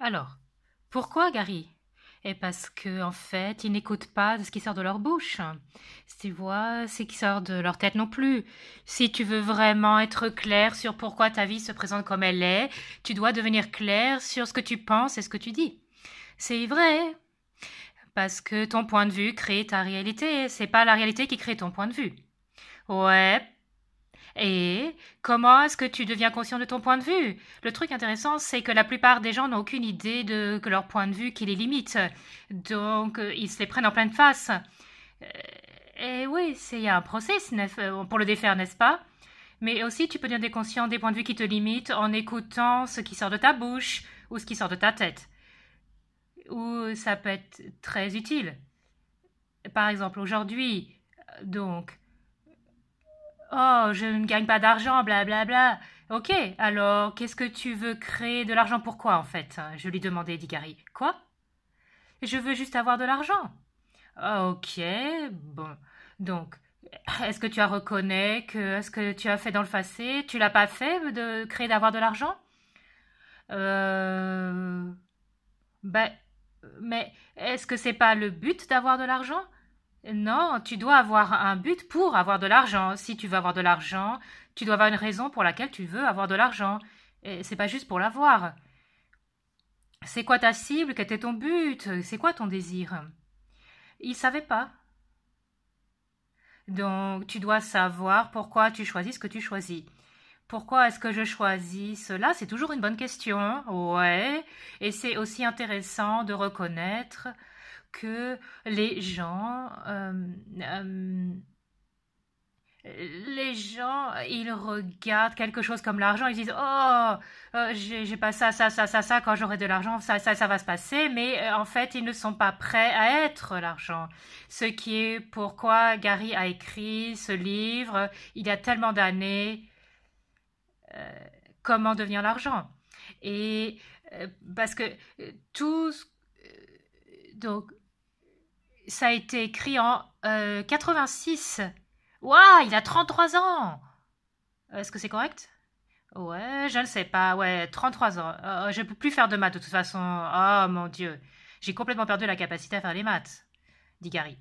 Alors, pourquoi, Gary? Et parce que, en fait, ils n'écoutent pas ce qui sort de leur bouche. Tu vois, ce qui sort de leur tête non plus. Si tu veux vraiment être clair sur pourquoi ta vie se présente comme elle est, tu dois devenir clair sur ce que tu penses et ce que tu dis. C'est vrai. Parce que ton point de vue crée ta réalité. C'est pas la réalité qui crée ton point de vue. Ouais, et comment est-ce que tu deviens conscient de ton point de vue? Le truc intéressant, c'est que la plupart des gens n'ont aucune idée de que leur point de vue qui les limite. Donc, euh, ils se les prennent en pleine face. Euh, et oui, a un process euh, pour le défaire, n'est-ce pas? Mais aussi, tu peux devenir conscient des points de vue qui te limitent en écoutant ce qui sort de ta bouche ou ce qui sort de ta tête. Ou ça peut être très utile. Par exemple, aujourd'hui, donc, Oh, je ne gagne pas d'argent, blablabla. Ok, alors qu'est-ce que tu veux créer de l'argent Pourquoi, en fait? Je lui demandais, dit Gary. Quoi? Je veux juste avoir de l'argent. Ok, bon. Donc, est-ce que tu as reconnu que ce que tu as fait dans le passé, tu l'as pas fait de créer d'avoir de l'argent? Euh. Ben. Mais est-ce que c'est pas le but d'avoir de l'argent? Non, tu dois avoir un but pour avoir de l'argent. Si tu veux avoir de l'argent, tu dois avoir une raison pour laquelle tu veux avoir de l'argent. Et c'est pas juste pour l'avoir. C'est quoi ta cible? Quel était ton but? C'est quoi ton désir? Il savait pas. Donc, tu dois savoir pourquoi tu choisis ce que tu choisis. Pourquoi est-ce que je choisis cela? C'est toujours une bonne question. Ouais. Et c'est aussi intéressant de reconnaître que les gens euh, euh, les gens, ils regardent quelque chose comme l'argent, ils disent oh euh, j'ai pas ça ça ça ça ça quand j'aurai de l'argent ça ça ça va se passer, mais en fait ils ne sont pas prêts à être l'argent. Ce qui est pourquoi Gary a écrit ce livre il y a tellement d'années. comment devenir l'argent et parce que tout donc ça a été écrit en 86. Waouh, il a 33 ans Est-ce que c'est correct? Ouais, je ne sais pas. Ouais, 33 ans. Euh, je ne peux plus faire de maths de toute façon. Oh mon Dieu. J'ai complètement perdu la capacité à faire les maths, dit Gary.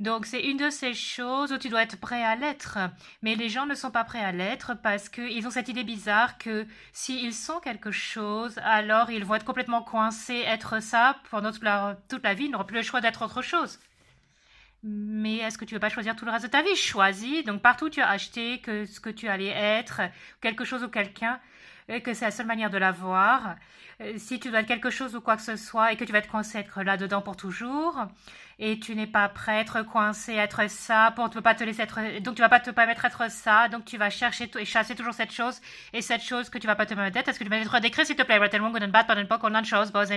Donc c'est une de ces choses où tu dois être prêt à l'être. Mais les gens ne sont pas prêts à l'être parce qu'ils ont cette idée bizarre que s'ils sont quelque chose, alors ils vont être complètement coincés, être ça pendant toute toute la vie, ils n'auront plus le choix d'être autre chose. Mais est-ce que tu veux pas choisir tout le reste de ta vie? Choisis. Donc partout tu as acheté que ce que tu allais être, quelque chose ou quelqu'un, et que c'est la seule manière de l'avoir. Euh, si tu dois être quelque chose ou quoi que ce soit et que tu vas coincé être là-dedans pour toujours, et tu n'es pas prêt à être coincé, être ça, pour ne pas te laisser être, donc tu vas pas te permettre d'être ça, donc tu vas chercher et chasser toujours cette chose, et cette chose que tu vas pas te permettre d'être, est-ce que tu vas être décrit s'il te plaît, and bad, qu'on chose, boys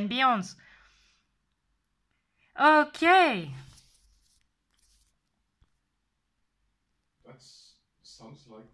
Sounds like